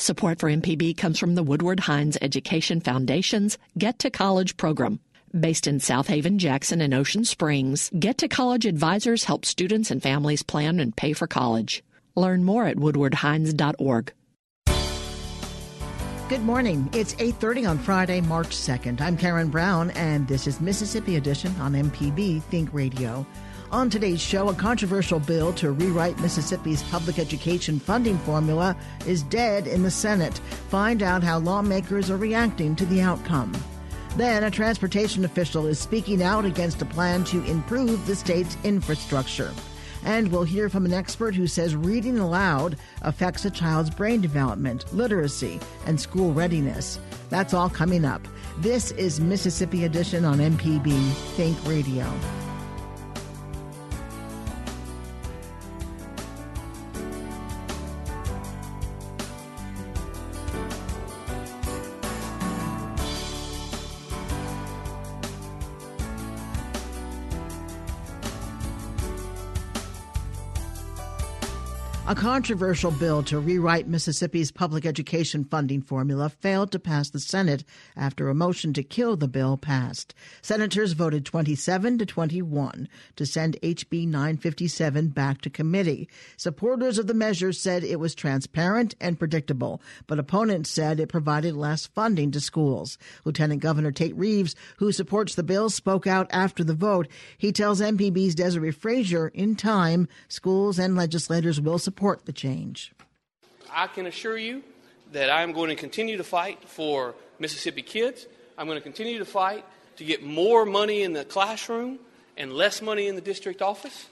Support for MPB comes from the Woodward Hines Education Foundation's Get to College program. Based in Southaven, Jackson, and Ocean Springs, Get to College advisors help students and families plan and pay for college. Learn more at woodwardhines.org. Good morning. It's 8:30 on Friday, March 2nd. I'm Karen Brown and this is Mississippi Edition on MPB Think Radio. On today's show, a controversial bill to rewrite Mississippi's public education funding formula is dead in the Senate. Find out how lawmakers are reacting to the outcome. Then, a transportation official is speaking out against a plan to improve the state's infrastructure. And we'll hear from an expert who says reading aloud affects a child's brain development, literacy, and school readiness. That's all coming up. This is Mississippi Edition on MPB Think Radio. Controversial bill to rewrite Mississippi's public education funding formula failed to pass the Senate after a motion to kill the bill passed. Senators voted 27 to 21 to send HB 957 back to committee. Supporters of the measure said it was transparent and predictable, but opponents said it provided less funding to schools. Lieutenant Governor Tate Reeves, who supports the bill, spoke out after the vote. He tells MPB's Desiree Frazier in time, schools and legislators will support support the change. I can assure you that I am going to continue to fight for Mississippi kids. I'm going to continue to fight to get more money in the classroom and less money in the district office.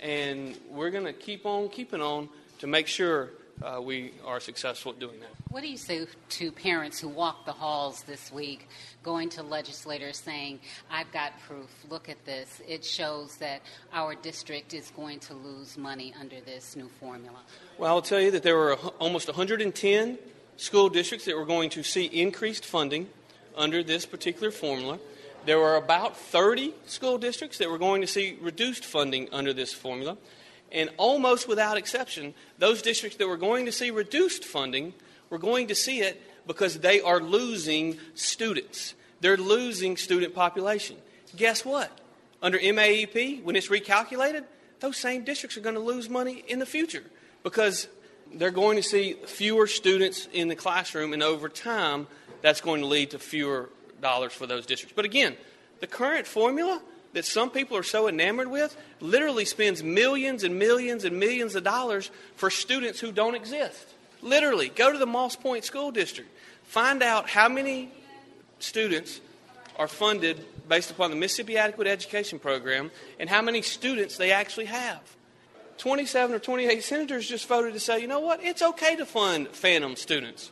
And we're going to keep on keeping on to make sure uh, we are successful at doing that. What do you say to parents who walk the halls this week, going to legislators saying, I've got proof, look at this. It shows that our district is going to lose money under this new formula? Well, I'll tell you that there were almost 110 school districts that were going to see increased funding under this particular formula. There were about 30 school districts that were going to see reduced funding under this formula. And almost without exception, those districts that were going to see reduced funding were going to see it because they are losing students. They're losing student population. Guess what? Under MAEP, when it's recalculated, those same districts are going to lose money in the future because they're going to see fewer students in the classroom, and over time, that's going to lead to fewer dollars for those districts. But again, the current formula that some people are so enamored with literally spends millions and millions and millions of dollars for students who don't exist. Literally, go to the Moss Point School District, find out how many students are funded based upon the Mississippi Adequate Education Program and how many students they actually have. 27 or 28 senators just voted to say, you know what, it's okay to fund phantom students.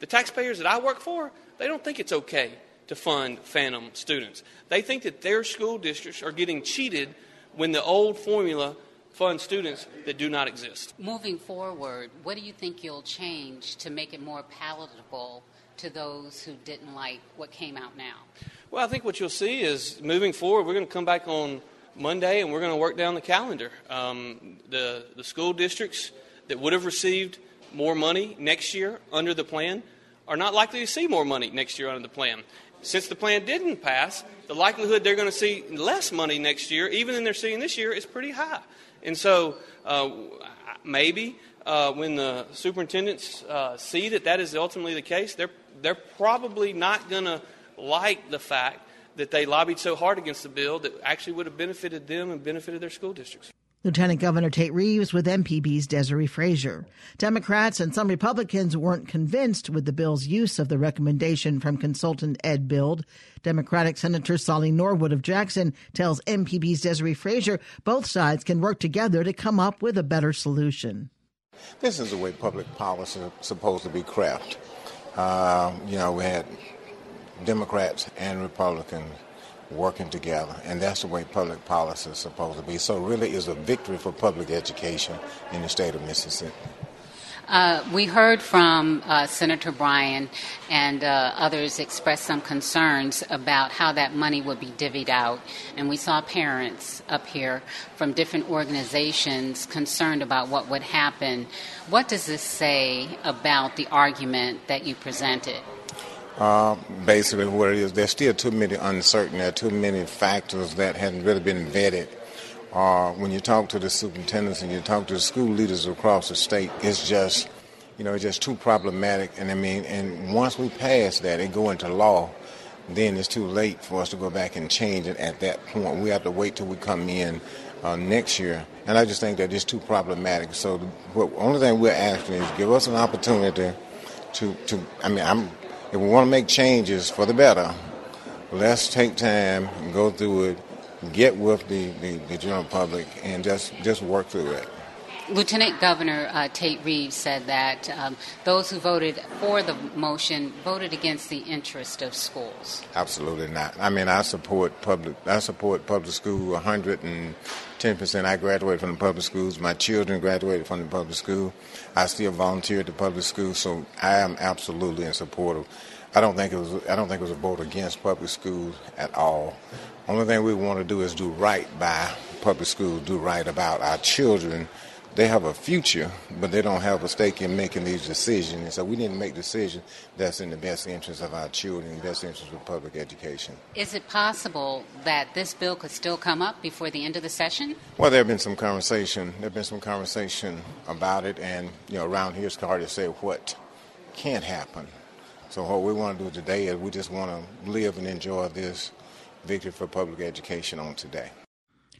The taxpayers that I work for, they don't think it's okay to fund phantom students. They think that their school districts are getting cheated when the old formula funds students that do not exist. Moving forward, what do you think you'll change to make it more palatable to those who didn't like what came out now? Well, I think what you'll see is moving forward, we're going to come back on Monday and we're going to work down the calendar. Um, the, the school districts that would have received more money next year under the plan are not likely to see more money next year under the plan. Since the plan didn't pass, the likelihood they're going to see less money next year, even than they're seeing this year, is pretty high. And so uh, maybe uh, when the superintendents uh, see that that is ultimately the case, they're, they're probably not going to like the fact that they lobbied so hard against the bill that actually would have benefited them and benefited their school districts. Lieutenant Governor Tate Reeves with MPB's Desiree Frazier. Democrats and some Republicans weren't convinced with the bill's use of the recommendation from consultant EdBuild. Democratic Senator Sollie Norwood of Jackson tells MPB's Desiree Frazier both sides can work together to come up with a better solution. This is the way public policy is supposed to be crafted. Uh, you know, we had Democrats and Republicans working together, and that's the way public policy is supposed to be. So, really, is a victory for public education in the state of Mississippi. Uh, we heard from uh, Senator Bryan and uh, others express some concerns about how that money would be divvied out. And we saw parents up here from different organizations concerned about what would happen. What does this say about the argument that you presented? Uh, basically, what it is, there's still too many uncertain. There are too many factors that haven't really been vetted uh, when you talk to the superintendents and you talk to the school leaders across the state, it's just, you know, it's just too problematic. And I mean, and once we pass that and go into law, then it's too late for us to go back and change it at that point. We have to wait till we come in uh, next year. And I just think that it's too problematic. So the only thing we're asking is give us an opportunity to, to I mean, I'm, if we want to make changes for the better, let's take time and go through it get with the, the, the general public and just, just work through it. Lieutenant Governor uh, Tate Reeves said that um, those who voted for the motion voted against the interest of schools. Absolutely not. I mean, I support public. I support public school 110 percent. I graduated from the public schools. My children graduated from the public school. I still volunteer at the public school, so I am absolutely in support of. I don't think it was. I don't think it was a vote against public schools at all. Only thing we want to do is do right by public schools, do right about our children. They have a future, but they don't have a stake in making these decisions. And so we need to make decisions that's in the best interest of our children, the best interest of public education. Is it possible that this bill could still come up before the end of the session? Well, there have been some conversation. There have been some conversation about it, and you know, around here it's hard to say what can't happen. So what we want to do today is we just want to live and enjoy this victory for public education on today.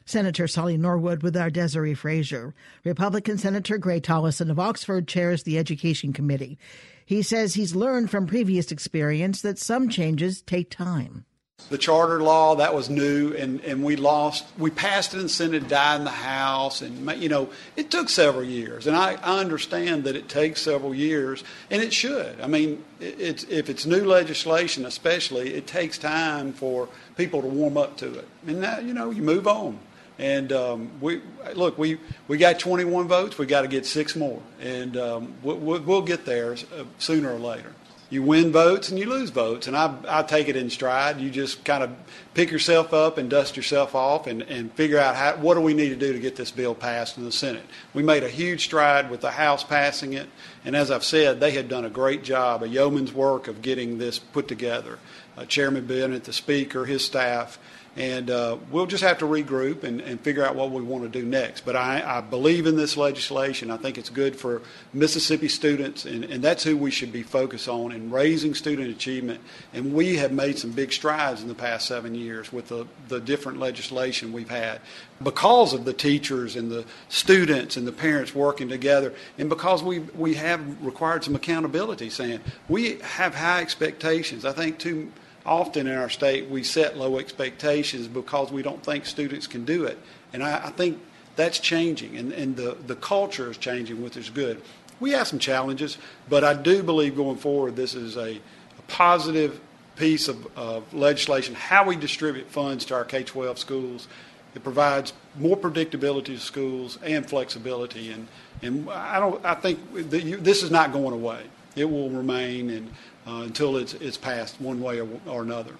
Senator Sollie Norwood with our Desiree Frazier. Republican Senator Gray Tollison of Oxford chairs the Education Committee. He says he's learned from previous experience that some changes take time. The charter law that was new, and, and we lost. We passed it in Senate, died in the House, and you know it took several years. And I, I understand that it takes several years, and it should. I mean, it, it's if it's new legislation, especially, it takes time for people to warm up to it. And that you know you move on. And um, we look, we we got 21 votes. We got to get six more, and um, we'll, we'll, get there uh, sooner or later you win votes and you lose votes. And I, I take it in stride. You just kind of pick yourself up and dust yourself off and, and figure out how, what do we need to do to get this bill passed in the Senate. We made a huge stride with the House passing it. And as I've said, they had done a great job, a yeoman's work of getting this put together. Uh, Chairman Bennett, the Speaker, his staff, and uh, we'll just have to regroup and, and, figure out what we want to do next. But I, I, believe in this legislation. I think it's good for Mississippi students, and, and, that's who we should be focused on in raising student achievement. And we have made some big strides in the past seven years with the, the different legislation we've had because of the teachers and the students and the parents working together, and because we, we have required some accountability, saying we have high expectations. I think too often in our state we set low expectations because we don't think students can do it. And I, I think that's changing, and, and the, the culture is changing, which is good. We have some challenges, but I do believe going forward this is a, a positive piece of, of, legislation. How we distribute funds to our K 12 schools. It provides more predictability to schools and flexibility. And, and I, don't, I think this is not going away. It will remain. And uh, until it's, it's passed one way or, or another.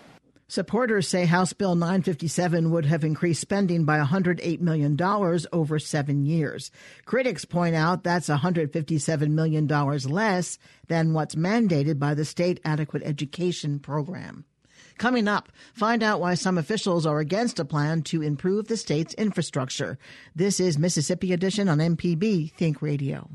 Supporters say House Bill 957 would have increased spending by $108 million over seven years. Critics point out that's $157 million less than what's mandated by the State Adequate Education Program. Coming up, find out why some officials are against a plan to improve the state's infrastructure. This is Mississippi Edition on MPB Think Radio.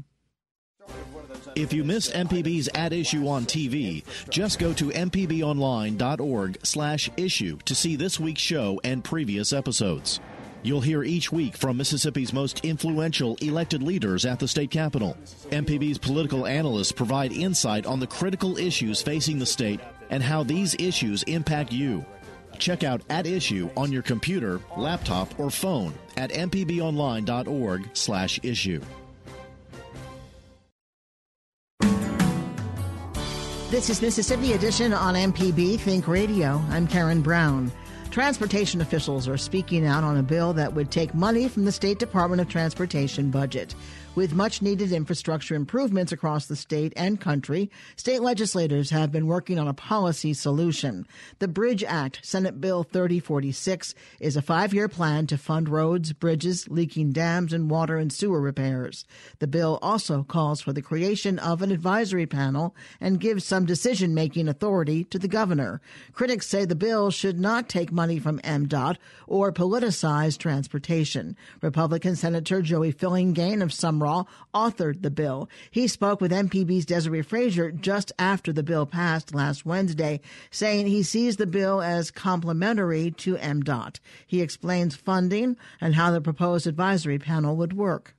If you missed MPB's At Issue on TV, just go to mpbonline.org slash issue to see this week's show and previous episodes. You'll hear each week from Mississippi's most influential elected leaders at the state capitol. MPB's political analysts provide insight on the critical issues facing the state and how these issues impact you. Check out At Issue on your computer, laptop, or phone at mpbonline.org slash issue. This is Mississippi Edition on MPB Think Radio. I'm Karen Brown. Transportation officials are speaking out on a bill that would take money from the State Department of Transportation budget. With much needed infrastructure improvements across the state and country, state legislators have been working on a policy solution. The Bridge Act, Senate Bill 3046, is a five year plan to fund roads, bridges, leaking dams, and water and sewer repairs. The bill also calls for the creation of an advisory panel and gives some decision making authority to the governor. Critics say the bill should not take money from MDOT or politicize transportation. Republican Senator Joey Fillingane of Sumrall authored the bill. He spoke with MPB's Desiree Frazier just after the bill passed last Wednesday, saying he sees the bill as complementary to MDOT. He explains funding and how the proposed advisory panel would work.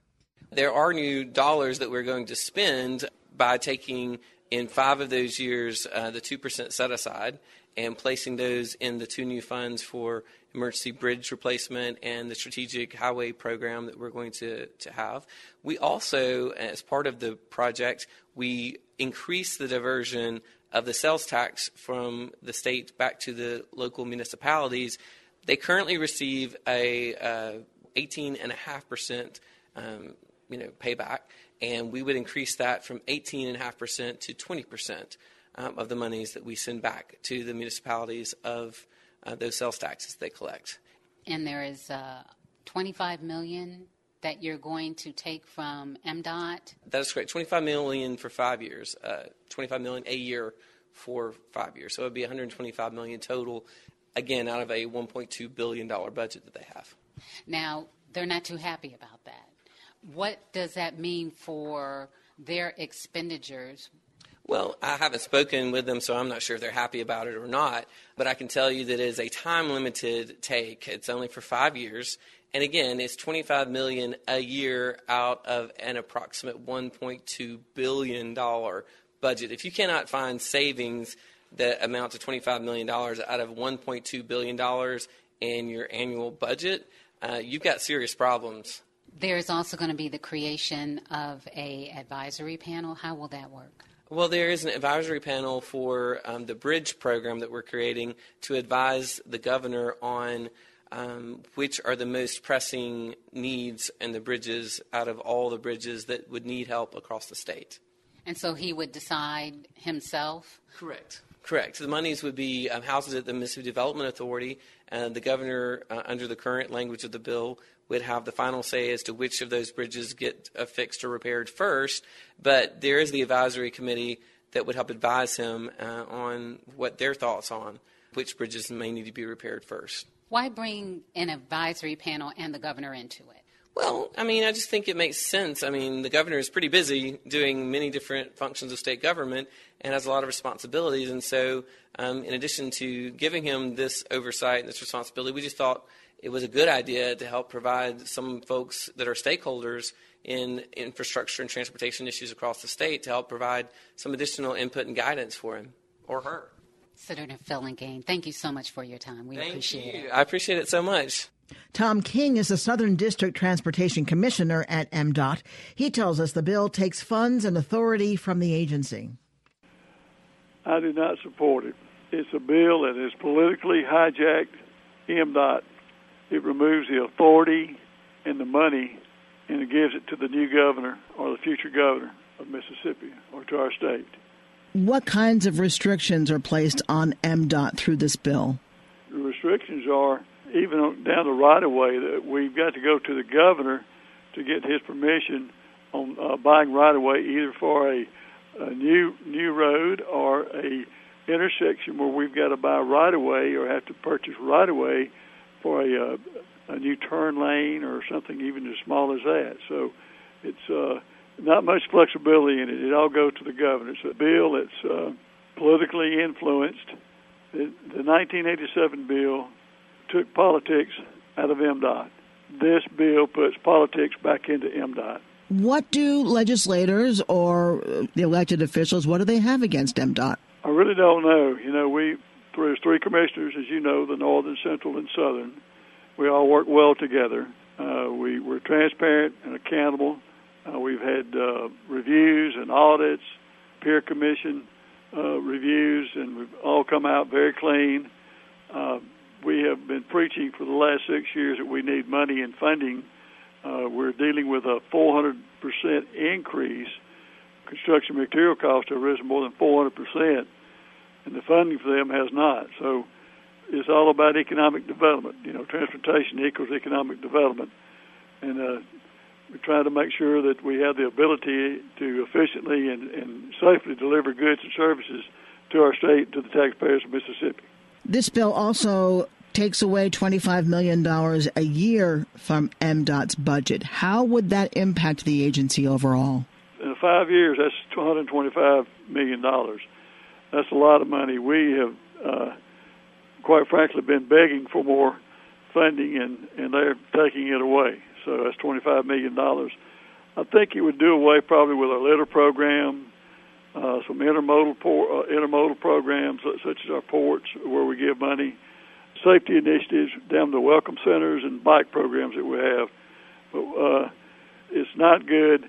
There are new dollars that we're going to spend by taking in five of those years uh, the 2% set aside and placing those in the two new funds for emergency bridge replacement and the strategic highway program that we're going to, to have. We also, as part of the project, we increase the diversion of the sales tax from the state back to the local municipalities. They currently receive a uh, 18.5% um, you know, payback, and we would increase that from 18.5% to 20% um, of the monies that we send back to the municipalities of uh, those sales taxes they collect. And there is uh, 25 million that you're going to take from MDOT. That is correct. 25 million for five years. Uh, 25 million a year for five years. So it would be 125 million total. Again, out of a 1.2 billion dollar budget that they have. Now they're not too happy about that. What does that mean for their expenditures? Well, I haven't spoken with them, so I'm not sure if they're happy about it or not. But I can tell you that it is a time limited take. It's only for five years. And again, it's 25 million a year out of an approximate 1.2 billion dollar budget. If you cannot find savings that amount to 25 million dollars out of 1.2 billion dollars in your annual budget, uh, you've got serious problems. There's also going to be the creation of a advisory panel. How will that work? Well, there is an advisory panel for um, the bridge program that we're creating to advise the governor on um, which are the most pressing needs and the bridges out of all the bridges that would need help across the state. And so he would decide himself? Correct. Correct. The monies would be um, housed at the Mississippi Development Authority, and the governor, uh, under the current language of the bill, would have the final say as to which of those bridges get fixed or repaired first. But there is the advisory committee that would help advise him uh, on what their thoughts on which bridges may need to be repaired first. Why bring an advisory panel and the governor into it? Well, I mean, I just think it makes sense. I mean, the governor is pretty busy doing many different functions of state government and has a lot of responsibilities. And so, um, in addition to giving him this oversight and this responsibility, we just thought it was a good idea to help provide some folks that are stakeholders in infrastructure and transportation issues across the state to help provide some additional input and guidance for him or her. Senator Fillingane, thank you so much for your time. We thank appreciate you. it. I appreciate it so much. Tom King is the Southern District Transportation Commissioner at MDOT. He tells us the bill takes funds and authority from the agency. I do not support it. It's a bill that has politically hijacked MDOT it removes the authority and the money and it gives it to the new governor or the future governor of Mississippi or to our state. What kinds of restrictions are placed on MDOT through this bill? The restrictions are even down the right of way that we've got to go to the governor to get his permission on uh, buying right of way either for a, a new new road or a intersection where we've got to buy right of way or have to purchase right of way for a, uh, a new turn lane or something even as small as that. So it's uh, not much flexibility in it. It all goes to the governor. It's a bill that's uh, politically influenced. The, the 1987 bill took politics out of MDOT. This bill puts politics back into MDOT. What do legislators or the elected officials, what do they have against MDOT? I really don't know. You know, we there's three commissioners, as you know, the Northern, Central, and Southern. We all work well together. Uh, we were transparent and accountable. Uh, we've had uh, reviews and audits, peer commission uh, reviews, and we've all come out very clean. Uh, we have been preaching for the last six years that we need money and funding Uh, we're dealing with a 400% increase. Construction material costs have risen more than 400%, and the funding for them has not. So it's all about economic development. You know, transportation equals economic development. And uh, we're trying to make sure that we have the ability to efficiently and, and safely deliver goods and services to our state, to the taxpayers of Mississippi. This bill also takes away $25 million a year from MDOT's budget. How would that impact the agency overall? In five years, that's $225 million. That's a lot of money. We have, uh, quite frankly, been begging for more funding, and, and they're taking it away. So that's $25 million. I think it would do away probably with our litter program, uh, some intermodal por- uh, intermodal programs such as our ports where we give money, safety initiatives down the welcome centers and bike programs that we have. But uh, it's not good.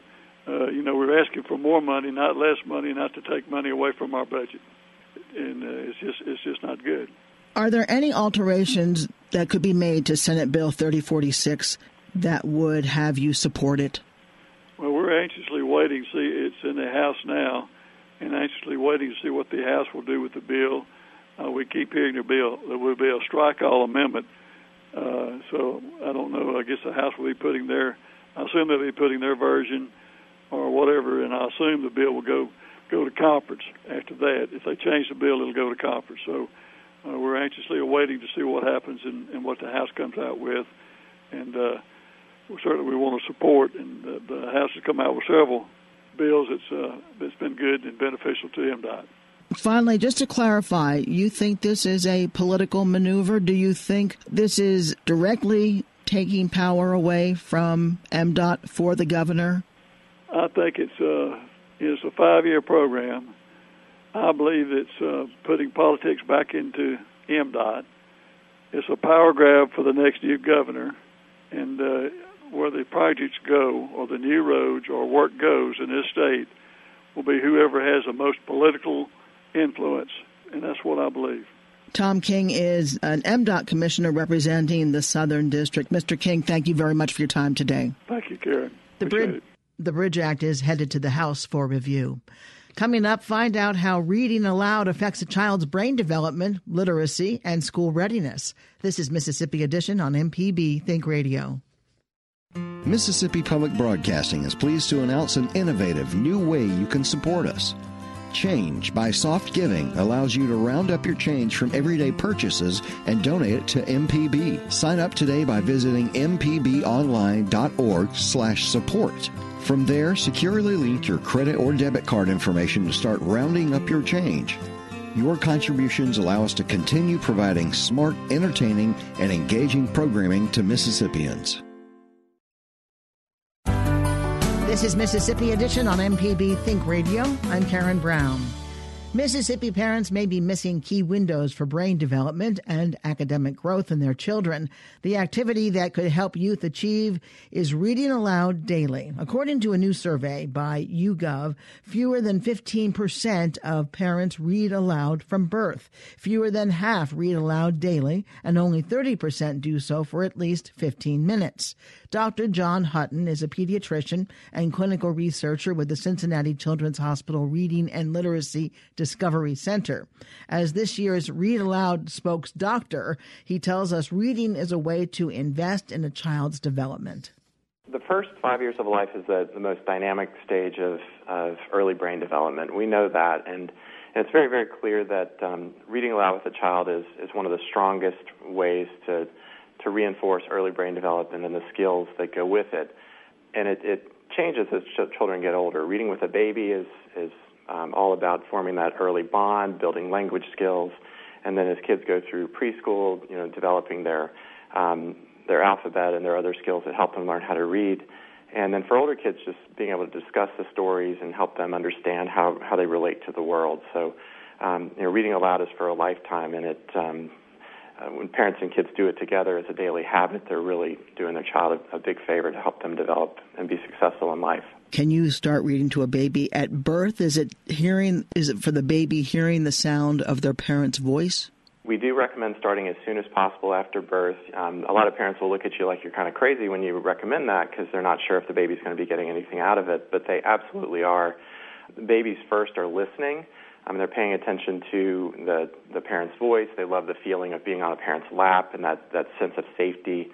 Uh, you know, we're asking for more money, not less money, not to take money away from our budget, and uh, it's just it's just not good. Are there any alterations that could be made to Senate Bill 3046 that would have you support it? Well, we're anxiously waiting to see. It's in the House now, and anxiously waiting to see what the House will do with the bill. Uh, we keep hearing the bill there will be a strike all amendment. Uh, so I don't know. I guess the House will be putting their. I assume they'll be putting their version or whatever, and I assume the bill will go go to conference after that. If they change the bill, it'll go to conference. So uh, we're anxiously awaiting to see what happens and, and what the House comes out with, and. Uh, certainly we want to support, and the, the House has come out with several bills that's uh, that's been good and beneficial to MDOT. Finally, just to clarify, you think this is a political maneuver? Do you think this is directly taking power away from MDOT for the governor? I think it's a uh, it's a five year program. I believe it's uh, putting politics back into MDOT. It's a power grab for the next new governor, and uh, where the projects go or the new roads or work goes in this state will be whoever has the most political influence, and that's what I believe. Tom King is an MDOT commissioner representing the Southern District. Mr. King, thank you very much for your time today. Thank you, Karen. The Bridge, the Bridge Act is headed to the House for review. Coming up, find out how reading aloud affects a child's brain development, literacy, and school readiness. This is Mississippi Edition on MPB Think Radio. Mississippi Public Broadcasting is pleased to announce an innovative new way you can support us. Change by Soft Giving allows you to round up your change from everyday purchases and donate it to MPB. Sign up today by visiting mpbonline.org/support. From there, securely link your credit or debit card information to start rounding up your change. Your contributions allow us to continue providing smart, entertaining, and engaging programming to Mississippians. This is Mississippi Edition on MPB Think Radio. I'm Karen Brown. Mississippi parents may be missing key windows for brain development and academic growth in their children. The activity that could help youth achieve is reading aloud daily. According to a new survey by YouGov, fewer than 15% of parents read aloud from birth. Fewer than half read aloud daily, and only 30% do so for at least 15 minutes. Dr. John Hutton is a pediatrician and clinical researcher with the Cincinnati Children's Hospital Reading and Literacy Discovery Center. As this year's Read Aloud spokes doctor, he tells us reading is a way to invest in a child's development. The first five years of life is the, the most dynamic stage of, of early brain development. We know that, and, and it's very, very clear that um, reading aloud with a child is, is one of the strongest ways to, to reinforce early brain development and the skills that go with it. And it, it changes as ch- children get older. Reading with a baby is, is um, all about forming that early bond, building language skills, and then as kids go through preschool, you know, developing their um, their alphabet and their other skills that help them learn how to read. And then for older kids, just being able to discuss the stories and help them understand how how they relate to the world. So, um, you know, reading aloud is for a lifetime, and it um, uh, when parents and kids do it together as a daily habit, they're really doing their child a, a big favor to help them develop and be successful in life. Can you start reading to a baby at birth? Is it hearing? Is it for the baby hearing the sound of their parent's voice? We do recommend starting as soon as possible after birth. Um, a lot of parents will look at you like you're kind of crazy when you recommend that because they're not sure if the baby's going to be getting anything out of it, but they absolutely are. Babies first are listening. I mean, they're paying attention to the the parent's voice. They love the feeling of being on a parent's lap and that that sense of safety,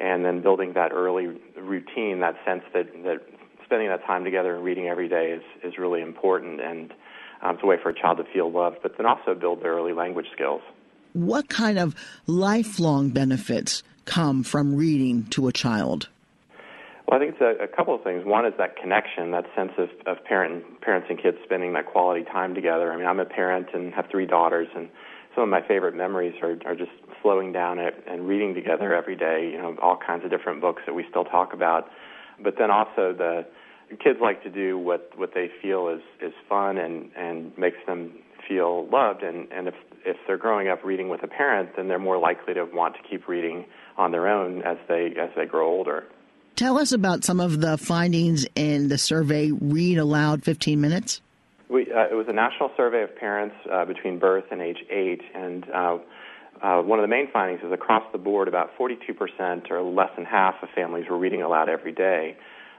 and then building that early routine, that sense that that spending that time together and reading every day is is really important, and um, it's a way for a child to feel loved, but then also build their early language skills what kind of lifelong benefits come from reading to a child? Well, I think it's a, a couple of things. One is that connection, that sense of, of parent, parents and kids spending that quality time together. I mean, I'm a parent and have three daughters, and some of my favorite memories are, are just slowing down it and reading together every day. You know, all kinds of different books that we still talk about. But then also the kids like to do what what they feel is is fun and and makes them feel loved and and if if they're growing up reading with a parent, then they're more likely to want to keep reading on their own as they as they grow older. Tell us about some of the findings in the survey. Read aloud 15 minutes. We, uh, it was a national survey of parents uh, between birth and age eight, and uh, uh one of the main findings is across the board, about 42% or less than half of families were reading aloud every day.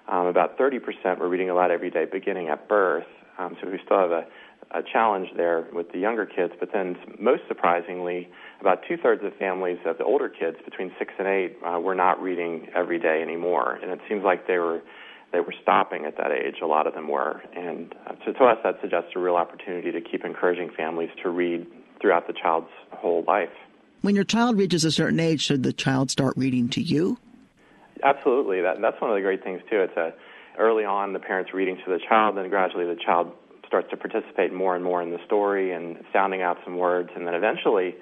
Um, about 30% were reading aloud every day beginning at birth. Um, so we still have a a challenge there with the younger kids. But then, most surprisingly, about two thirds of families of the older kids, between six and eight, uh, were not reading every day anymore. And it seems like they were they were stopping at that age. A lot of them were, and uh, so to us, that suggests a real opportunity to keep encouraging families to read throughout the child's whole life. When your child reaches a certain age, should the child start reading to you? Absolutely. That, that's one of the great things too. It's a early on the parents reading to the child, then gradually the child starts to participate more and more in the story and sounding out some words, and then eventually,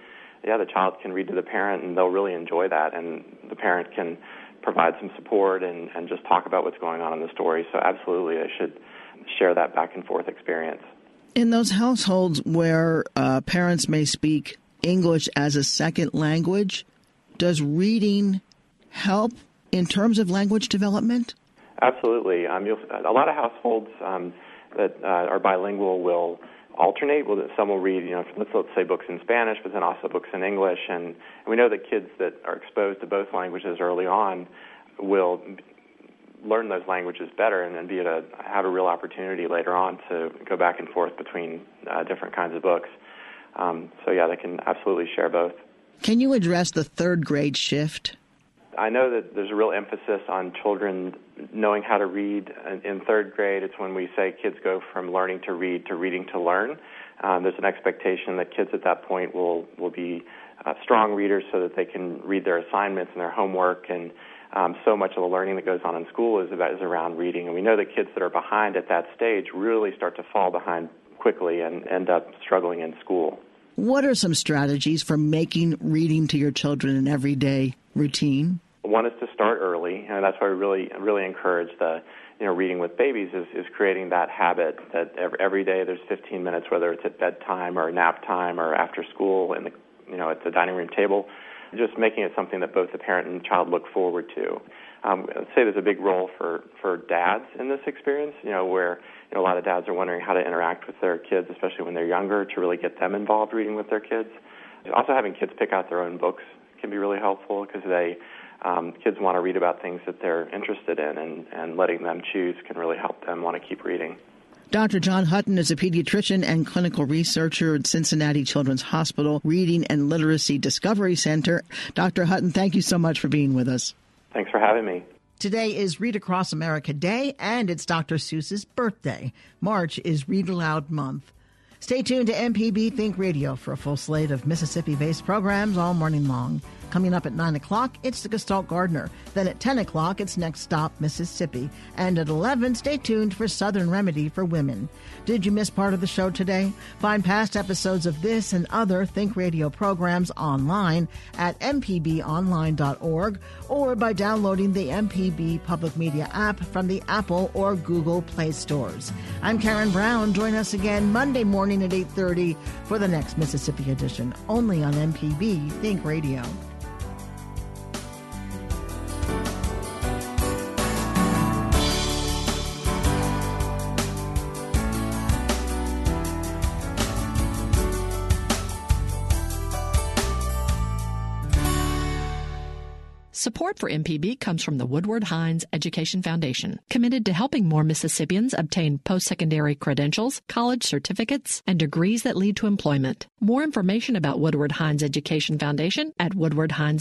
yeah, the child can read to the parent, and they'll really enjoy that, and the parent can provide some support and, and just talk about what's going on in the story. So absolutely, they should share that back and forth experience. In those households where uh, parents may speak English as a second language, does reading help in terms of language development? Absolutely. Um, a lot of households um, that uh, are bilingual will alternate. Well, some will read, you know, let's, let's say books in Spanish, but then also books in English. And, and we know that kids that are exposed to both languages early on will learn those languages better and then be able to have a real opportunity later on to go back and forth between uh, different kinds of books. Um, so, yeah, they can absolutely share both. Can you address the third grade shift? I know that there's a real emphasis on children knowing how to read. In third grade, it's when we say kids go from learning to read to reading to learn. Um, there's an expectation that kids at that point will will be uh, strong readers so that they can read their assignments and their homework. And um, so much of the learning that goes on in school is about is around reading. And we know that kids that are behind at that stage really start to fall behind quickly and end up struggling in school. What are some strategies for making reading to your children an everyday routine? One is to start early, and that's why we really really encourage the you know reading with babies is is creating that habit that every, every day there's 15 minutes, whether it's at bedtime or nap time or after school in the you know at the dining room table, just making it something that both the parent and child look forward to. Um, I'd say there's a big role for for dads in this experience, you know, where you know, a lot of dads are wondering how to interact with their kids, especially when they're younger, to really get them involved reading with their kids. Also, having kids pick out their own books can be really helpful because they um, kids want to read about things that they're interested in, and, and letting them choose can really help them want to keep reading. Dr. John Hutton is a pediatrician and clinical researcher at Cincinnati Children's Hospital Reading and Literacy Discovery Center. Dr. Hutton, thank you so much for being with us. Thanks for having me. Today is Read Across America Day, and it's Dr. Seuss's birthday. March is Read Aloud Month. Stay tuned to MPB Think Radio for a full slate of Mississippi based programs all morning long. Coming up at 9 o'clock, it's the Gestalt Gardener. Then at 10 o'clock, it's Next Stop, Mississippi. And at 11, stay tuned for Southern Remedy for Women. Did you miss part of the show today? Find past episodes of this and other Think Radio programs online at mpbonline.org or by downloading the MPB Public Media app from the Apple or Google Play stores. I'm Karen Brown. Join us again Monday morning at 8:30 for the next Mississippi edition, only on MPB Think Radio. Support for MPB comes from the Woodward Hines Education Foundation, committed to helping more Mississippians obtain post secondary credentials, college certificates, and degrees that lead to employment. More information about Woodward Hines Education Foundation at woodwardhines.org.